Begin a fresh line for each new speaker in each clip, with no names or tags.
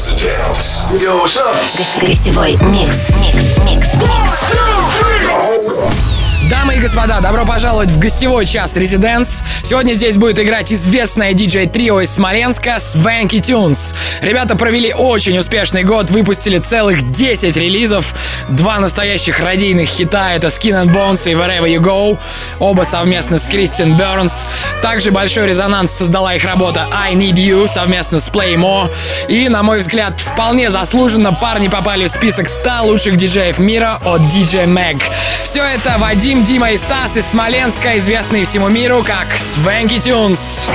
Yo, what's up?
Гостевой микс. Микс. Микс.
Дамы и господа, добро пожаловать в гостевой час Residence. Сегодня здесь будет играть известное диджей-трио из Смоленска Swanky Tunes. Ребята провели очень успешный год, выпустили целых 10 релизов. Два настоящих радийных хита — это Skin and Bones и Wherever You Go. Оба совместно с Christian Burns. Также большой резонанс создала их работа I Need You совместно с Play More. И, на мой взгляд, вполне заслуженно парни попали в список 100 лучших диджеев мира от DJ Mag. Все это Вадим, Дима и Стас из Смоленска, известные всему миру как Swanky Tunes.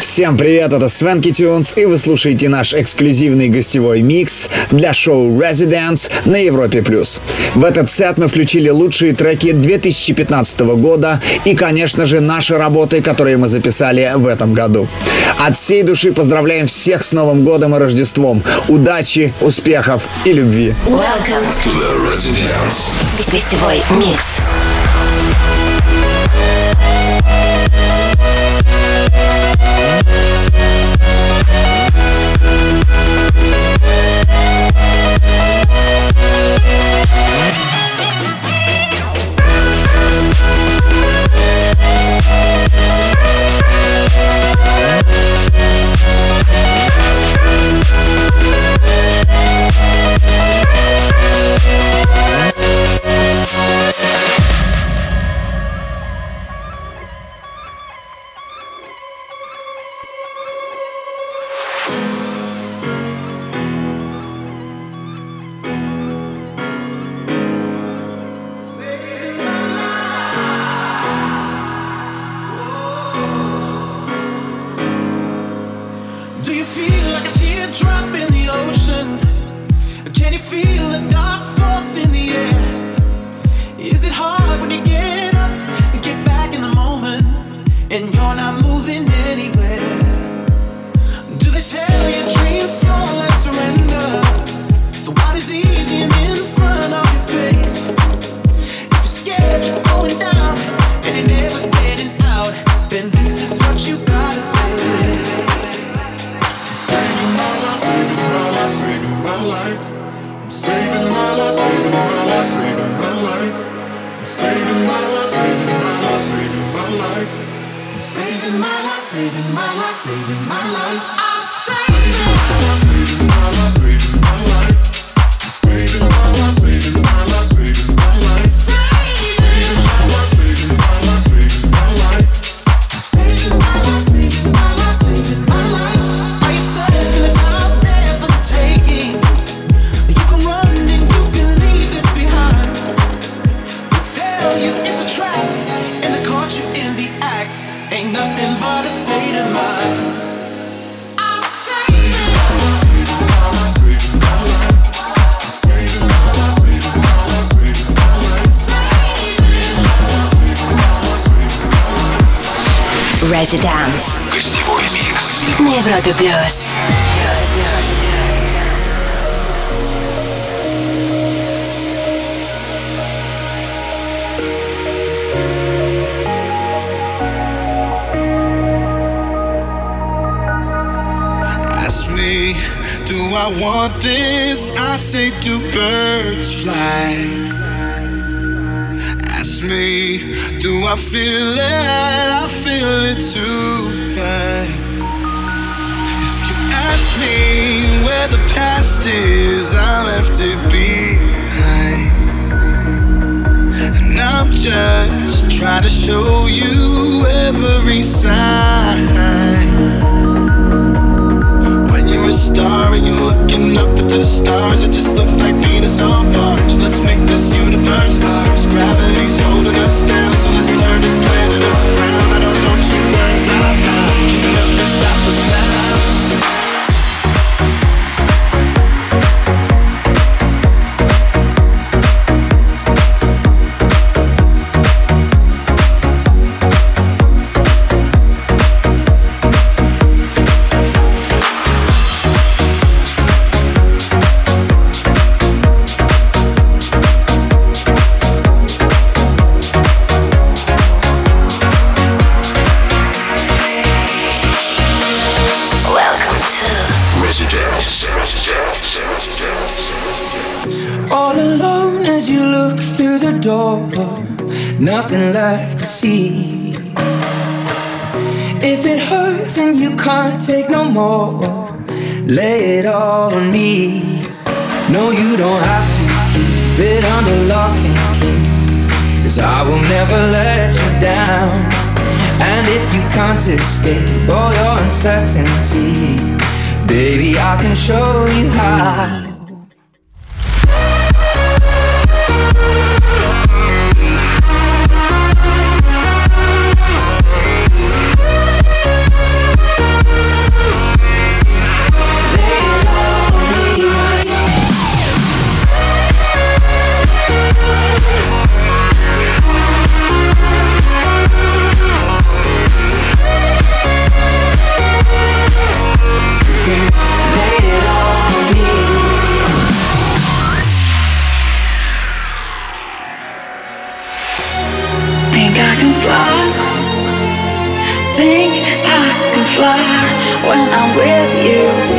Всем привет, это Свенки Tunes, и вы слушаете наш эксклюзивный гостевой микс для шоу Residence на Европе+. плюс. В этот сет мы включили лучшие треки 2015 года и, конечно же, наши работы, которые мы записали в этом году. От всей души поздравляем всех с Новым годом и Рождеством. Удачи, успехов и любви.
Welcome. Гостевой микс. Residence
Гостевой микс.
на Европе плюс.
Ask me, do I want this? I say, do birds fly? Me, do I feel it? I feel it tonight. If you ask me where the past is, I left it behind. And I'm just trying to show you every sign. A star and you're looking up at the stars, it just looks like Venus on Mars. Let's make this universe ours. Gravity's holding us down, so let's turn this planet around. I don't want you right now. Can nothing stop us now?
think I can fly when I'm with you.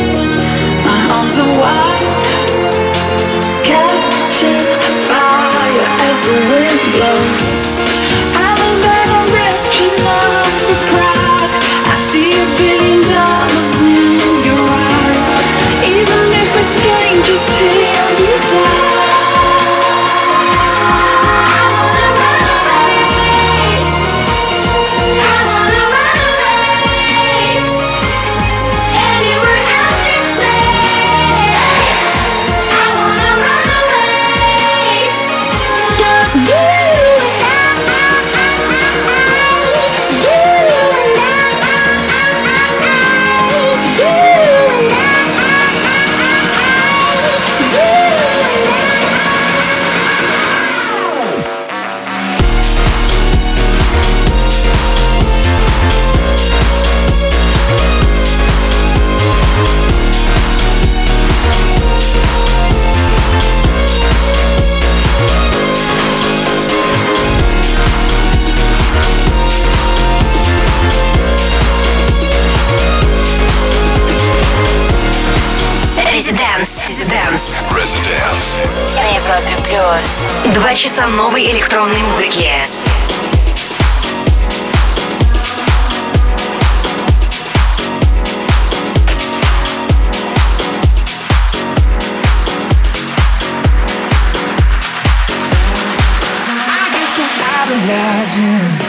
радоваться новой электронной
музыке. Imagine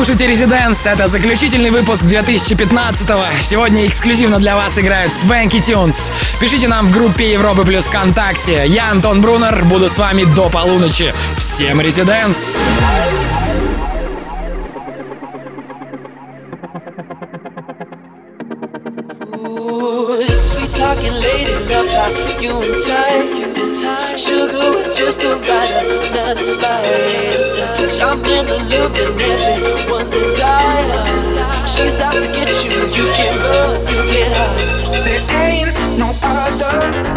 слушаете Резиденс. Это заключительный выпуск 2015-го. Сегодня эксклюзивно для вас играют Свенки Тюнс. Пишите нам в группе Европы Плюс ВКонтакте. Я, Антон Брунер, буду с вами до полуночи. Всем Резиденс!
Sugar with just the right amount of spice. Jump in the loop and everything. someone's desire. She's out to get you. You can't run, you can't hide.
There ain't no other.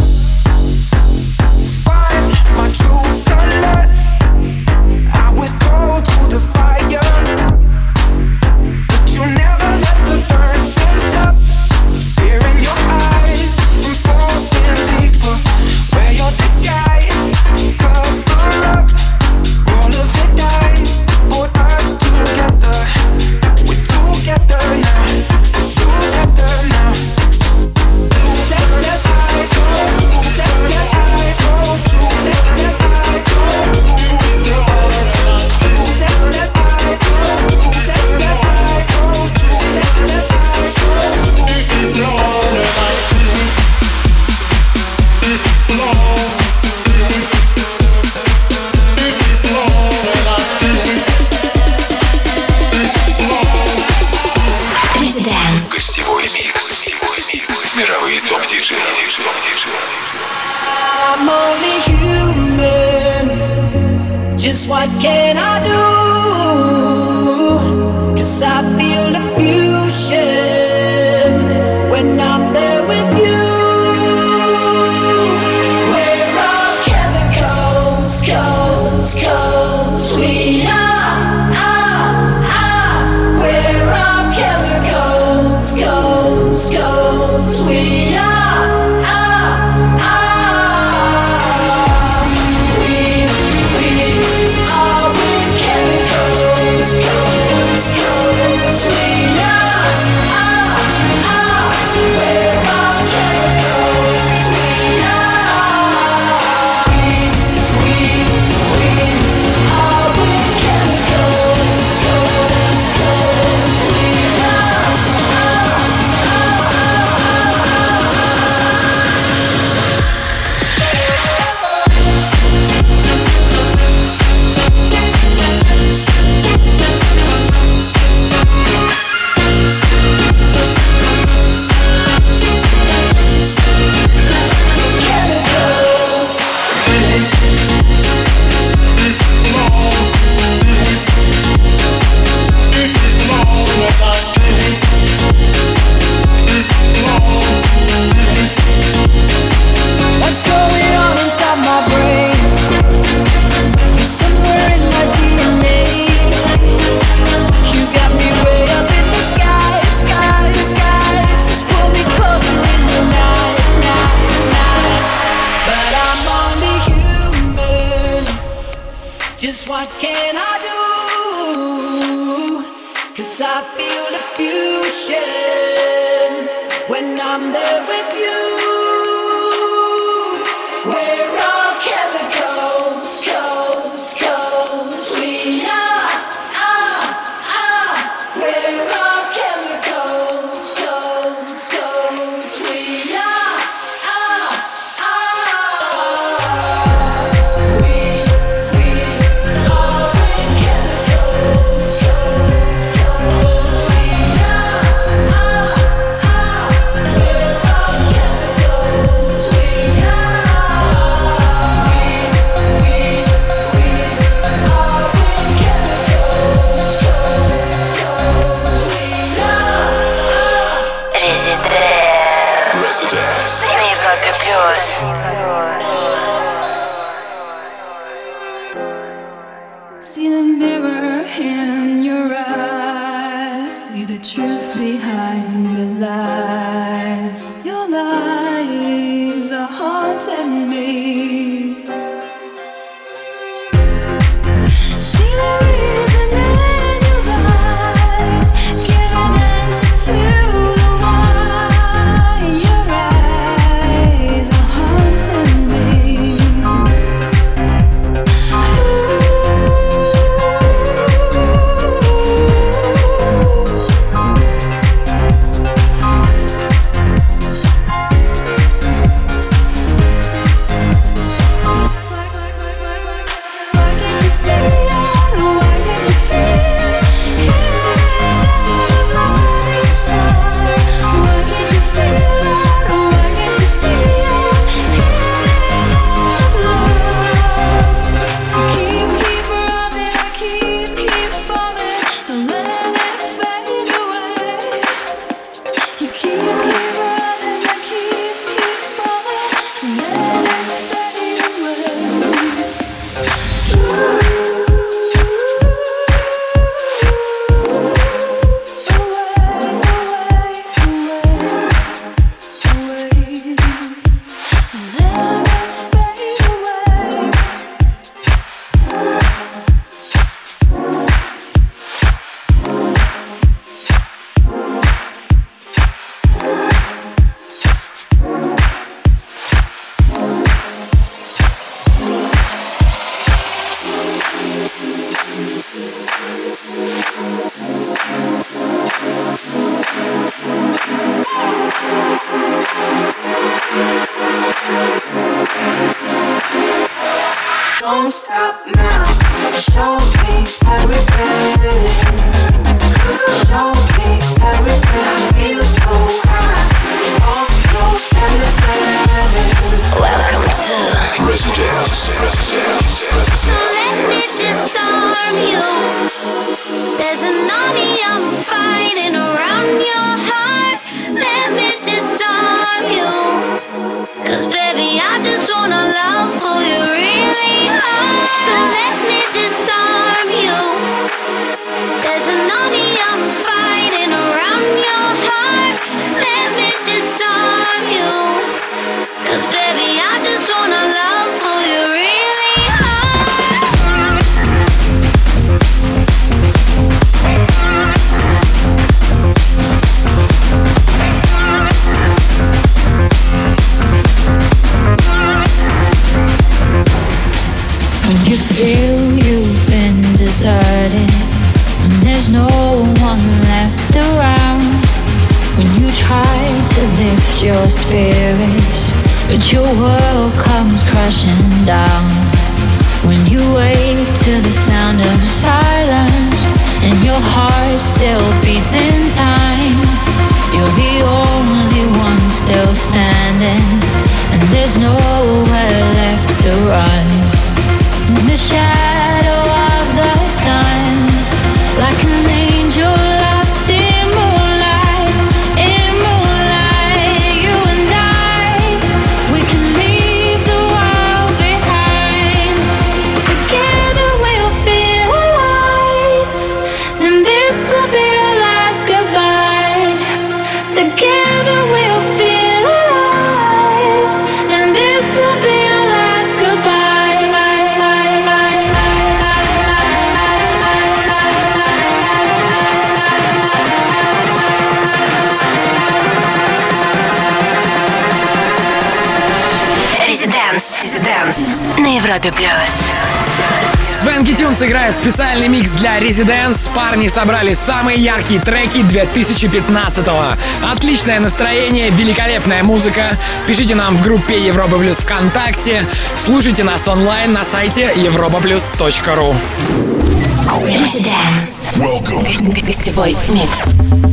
work of.
Stones специальный микс для Residents. Парни собрали самые яркие треки 2015-го. Отличное настроение, великолепная музыка. Пишите нам в группе Европа Плюс ВКонтакте. Слушайте нас онлайн на сайте europaplus.ru
Residents.
Welcome.
Гостевой микс.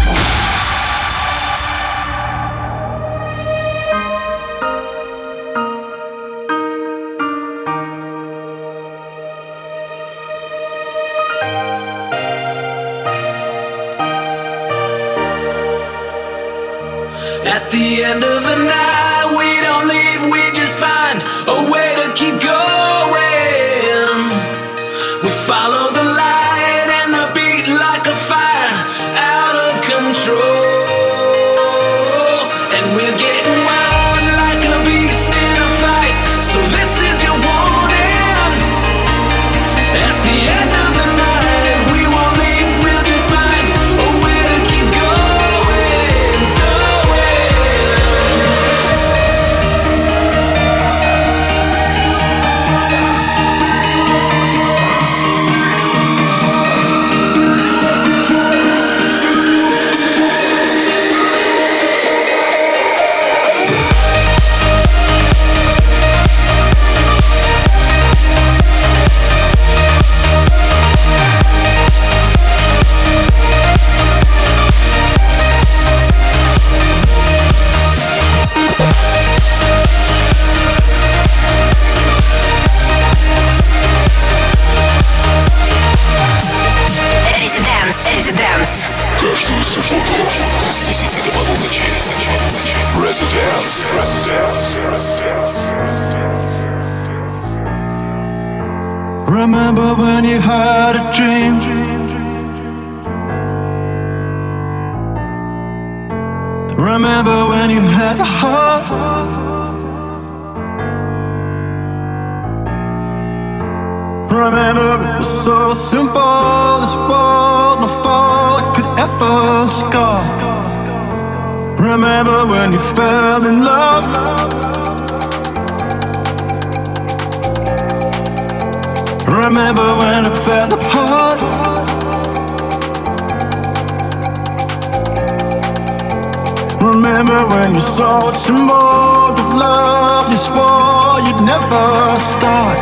When you
saw a symbol of love You swore you'd never start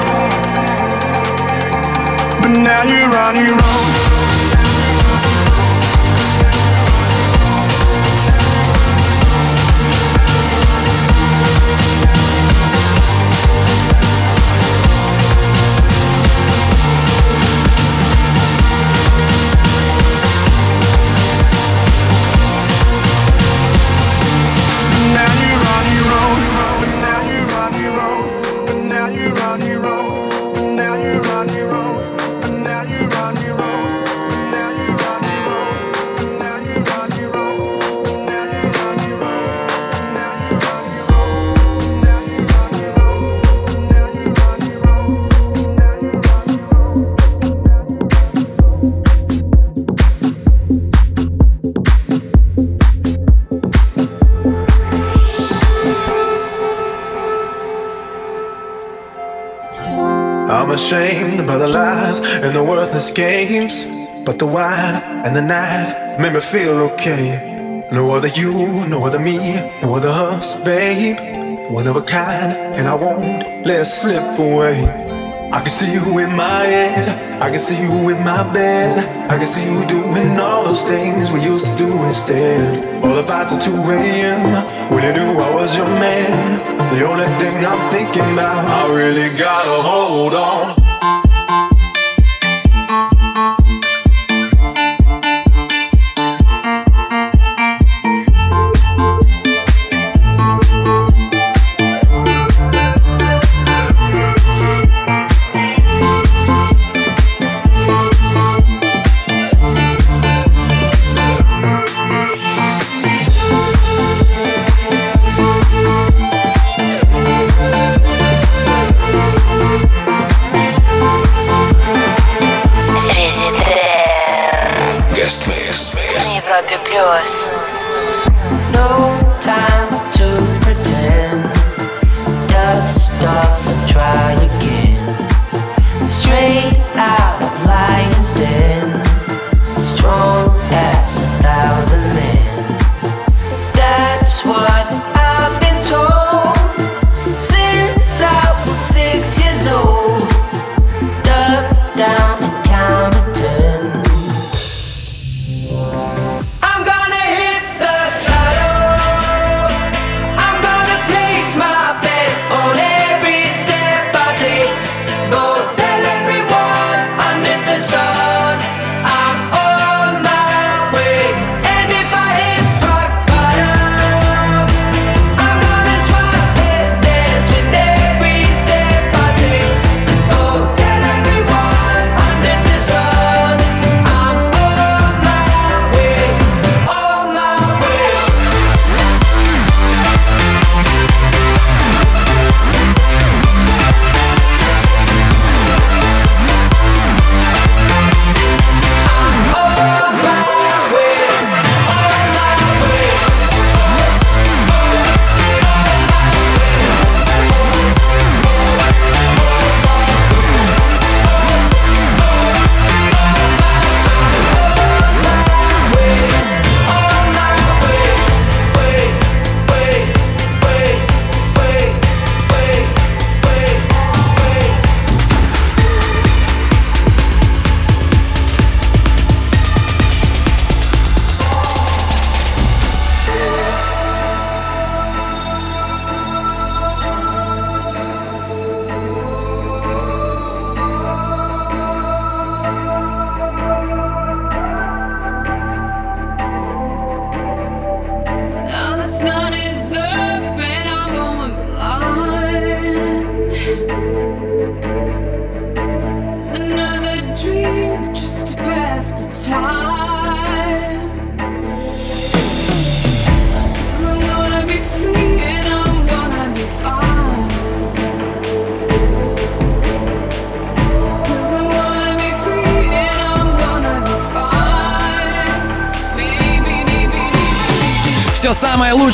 But now you're on your own
the games. But the wine and the night made me feel okay. No other you, no other me, no other us, babe. One of a kind, and I won't let it slip away. I can see you in my head, I can see you in my bed. I can see you doing all those things we used to do instead. All the fights at 2 a.m. when you knew I was your man. The only thing I'm thinking about, I really gotta hold on.
Cross.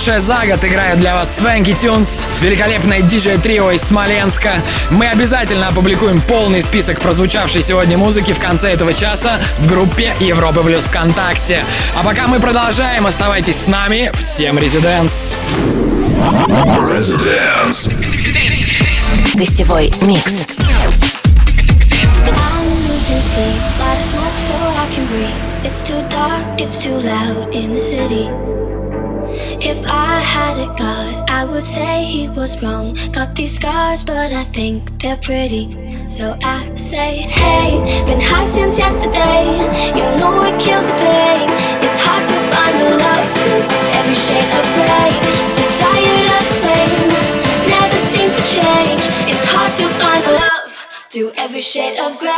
Лучшее за год играют для вас Свенки Тюнс, великолепное диджей-трио из Смоленска. Мы обязательно опубликуем полный список прозвучавшей сегодня музыки в конце этого часа в группе Европы Плюс ВКонтакте. А пока мы продолжаем, оставайтесь с нами. Всем резиденс!
Residence.
Гостевой микс.
It's too dark, it's too loud in the city. If I had a god, I would say he was wrong. Got these scars, but I think they're pretty. So I say, hey, been high since yesterday. You know it kills the pain. It's hard to find a love through every shade of gray. So tired of the same, never seems to change. It's hard to find a love through every shade of gray.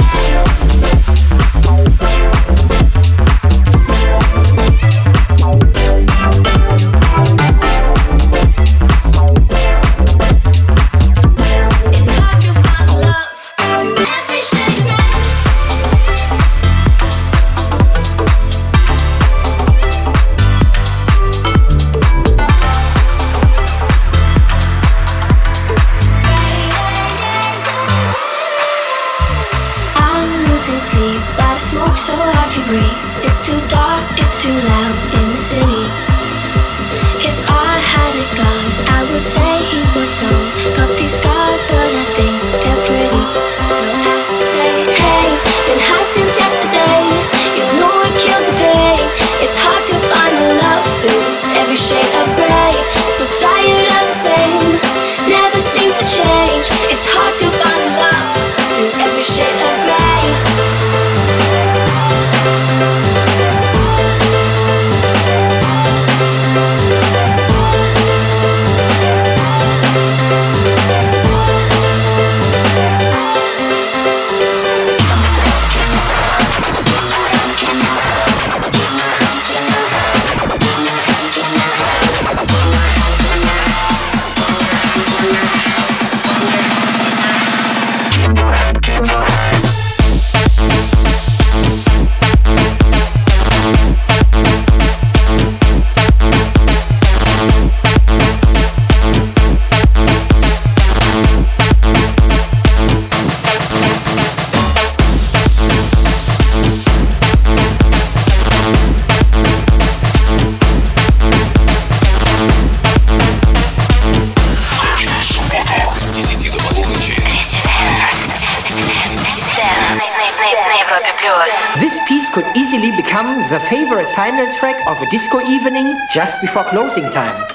Just before closing time.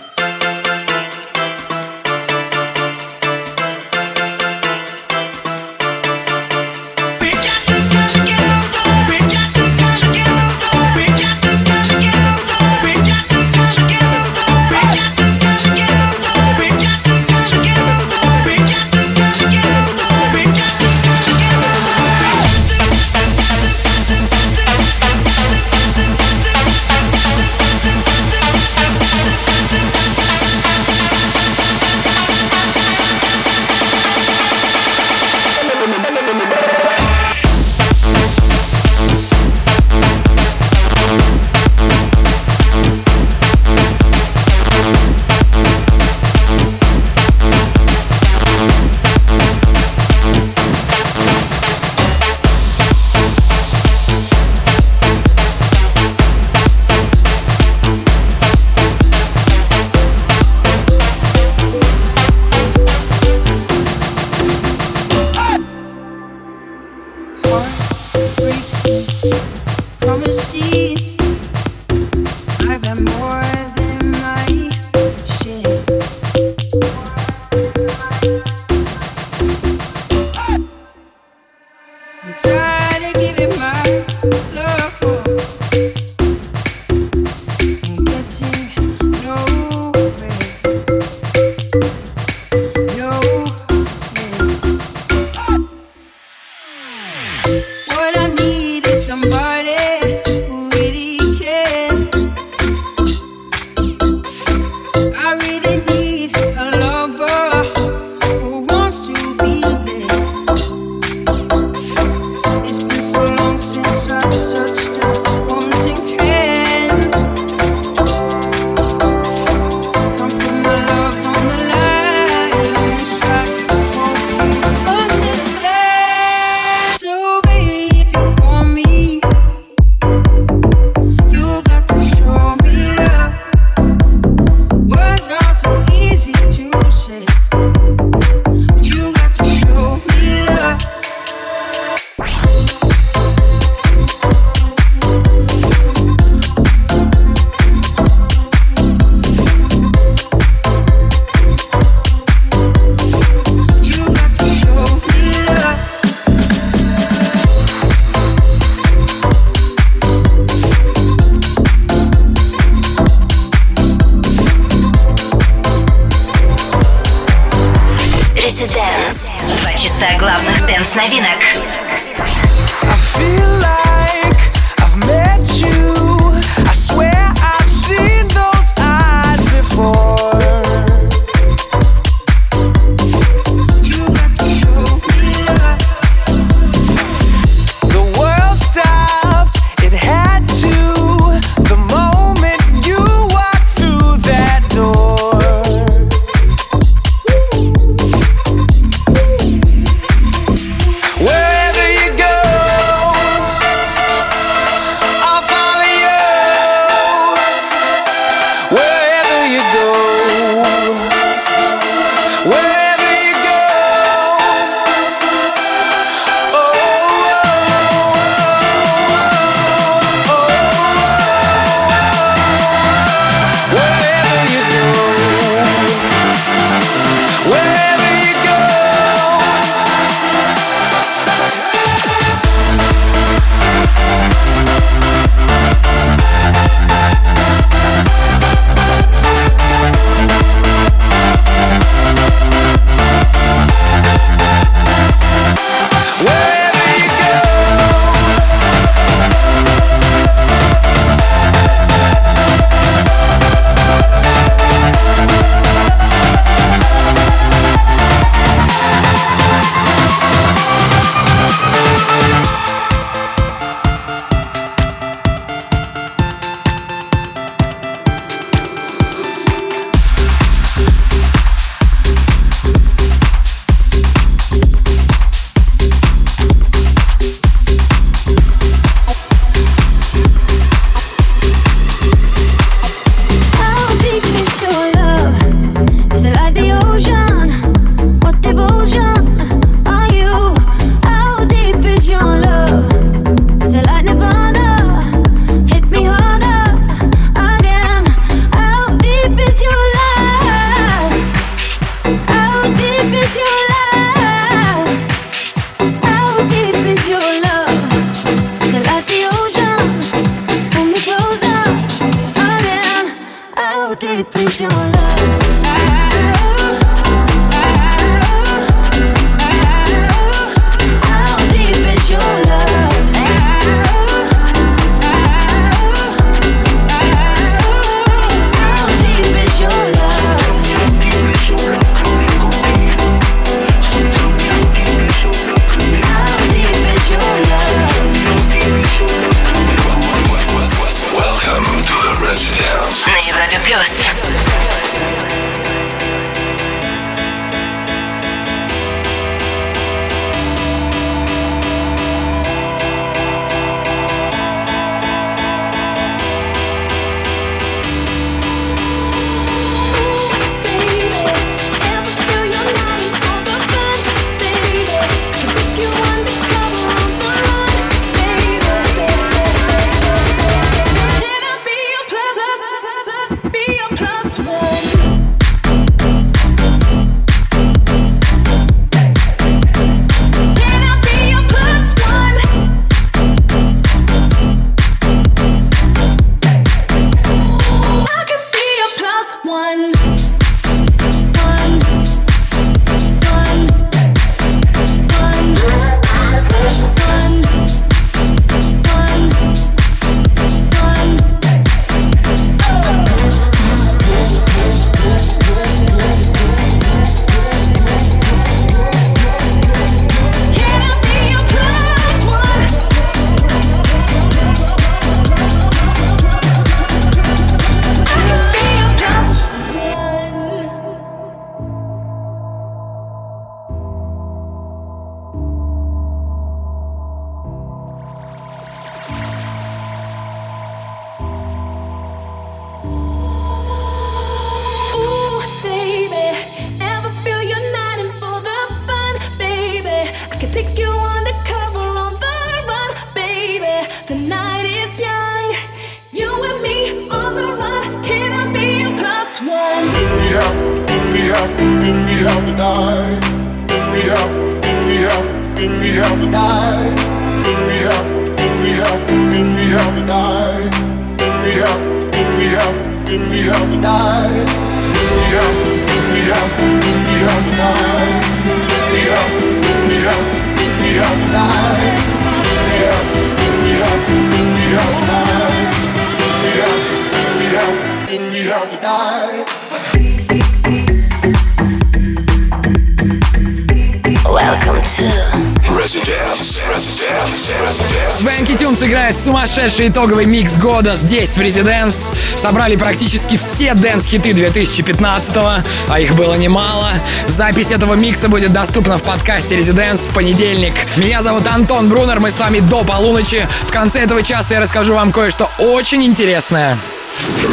Swanky Tunes играет сумасшедший итоговый микс года здесь, в Residence. Собрали практически все dance-хиты 2015-го, а их было немало. Запись этого микса будет доступна в подкасте Residence в понедельник. Меня зовут Антон Брунер, мы с вами до полуночи. В конце этого часа я расскажу вам кое-что очень интересное.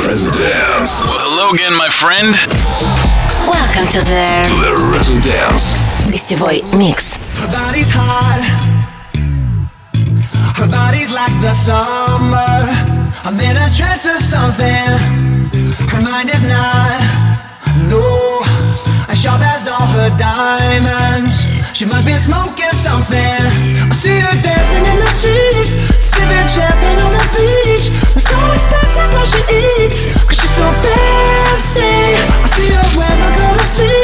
Residence. Well, hello again, my friend.
Welcome to the,
The Residence.
гостевой микс.
Her body's hot. Her body's like the summer. I'm in a trance or something. Her mind is not. No. As sharp as all her diamonds. She must be smoking something. I see her dancing in the streets. Sipping champagne on the beach. It's so expensive what she eats. Cause she's so fancy. I see her when I go to sleep.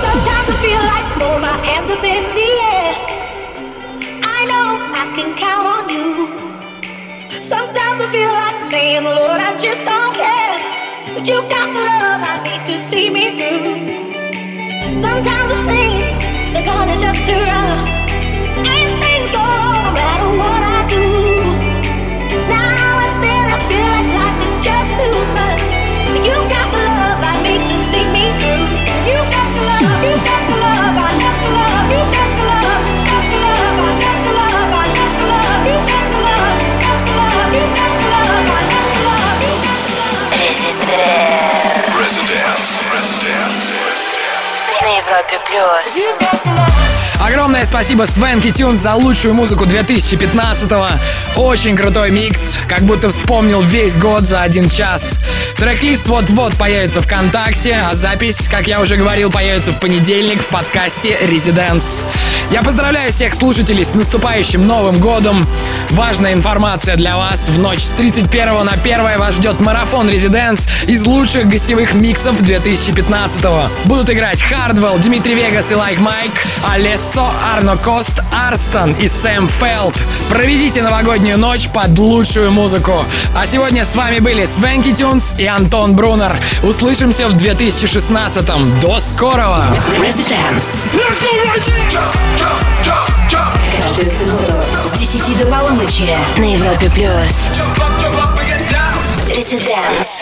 Sometimes I feel like
throwing my hands up in the air. I know I can count on you. Sometimes I feel like saying, Lord, I just don't care. But you got the love I need to see me through. Sometimes it seems the going is just too rough. Ain't
Residence. Residence.
на Европе плюс.
Огромное спасибо Swanky Tunes за лучшую музыку 2015-го. Очень крутой микс, как будто вспомнил весь год за один час. Трек-лист вот-вот появится ВКонтакте, а запись, как я уже говорил, появится в понедельник в подкасте Residence. Я поздравляю всех слушателей с наступающим Новым годом. Важная информация для вас. В ночь с 31 на 1 вас ждет марафон Residence из лучших гостевых миксов 2015-го. Будут играть Hardwell, Dimitri Vegas и Like Mike, Алессо, Арно Кост, Арстон и Сэм Фелд. Проведите новогоднюю ночь под лучшую музыку. А сегодня с вами были Свенки Тюнс и Антон Брунер. Услышимся в 2016-м. До скорого!
Residence. Каждую субботу с 10 до полуночи на Европе плюс. Residence.